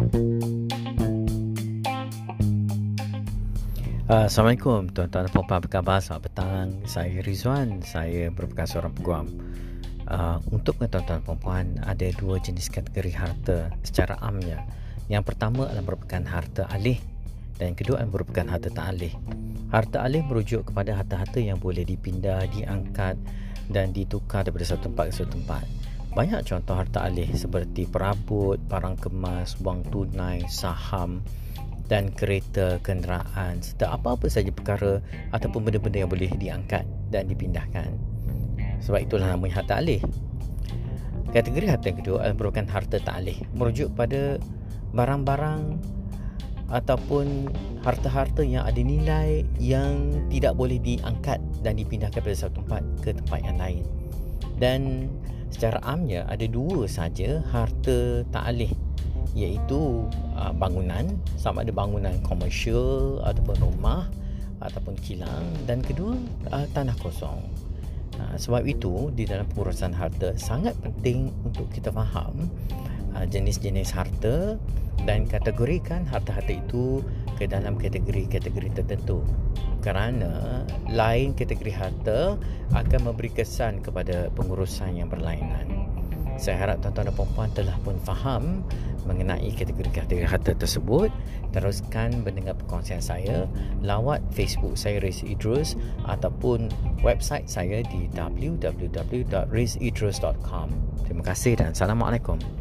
Uh, Assalamualaikum tuan-tuan dan puan-puan apa khabar? Selamat petang. Saya Rizwan. Saya merupakan seorang peguam. Uh, untuk tuan-tuan dan puan-puan ada dua jenis kategori harta secara amnya. Yang pertama adalah merupakan harta alih dan yang kedua adalah merupakan harta tak alih. Harta alih merujuk kepada harta-harta yang boleh dipindah diangkat dan ditukar daripada satu tempat ke satu tempat banyak contoh harta alih seperti perabot, barang kemas, wang tunai, saham dan kereta, kenderaan serta apa-apa saja perkara ataupun benda-benda yang boleh diangkat dan dipindahkan. Sebab itulah namanya harta alih. Kategori harta yang kedua adalah merupakan harta tak alih. Merujuk pada barang-barang ataupun harta-harta yang ada nilai yang tidak boleh diangkat dan dipindahkan dari satu tempat ke tempat yang lain. Dan secara amnya ada dua saja harta tak alih iaitu uh, bangunan sama ada bangunan komersial ataupun rumah ataupun kilang dan kedua uh, tanah kosong. Uh, sebab itu di dalam pengurusan harta sangat penting untuk kita faham uh, jenis-jenis harta dan kategorikan harta-harta itu ke dalam kategori-kategori tertentu kerana lain kategori harta akan memberi kesan kepada pengurusan yang berlainan. Saya harap tuan-tuan dan puan telah pun faham mengenai kategori-kategori harta tersebut. Teruskan mendengar perkongsian saya lawat Facebook saya Riz Idrus ataupun website saya di www.rizidrus.com. Terima kasih dan Assalamualaikum.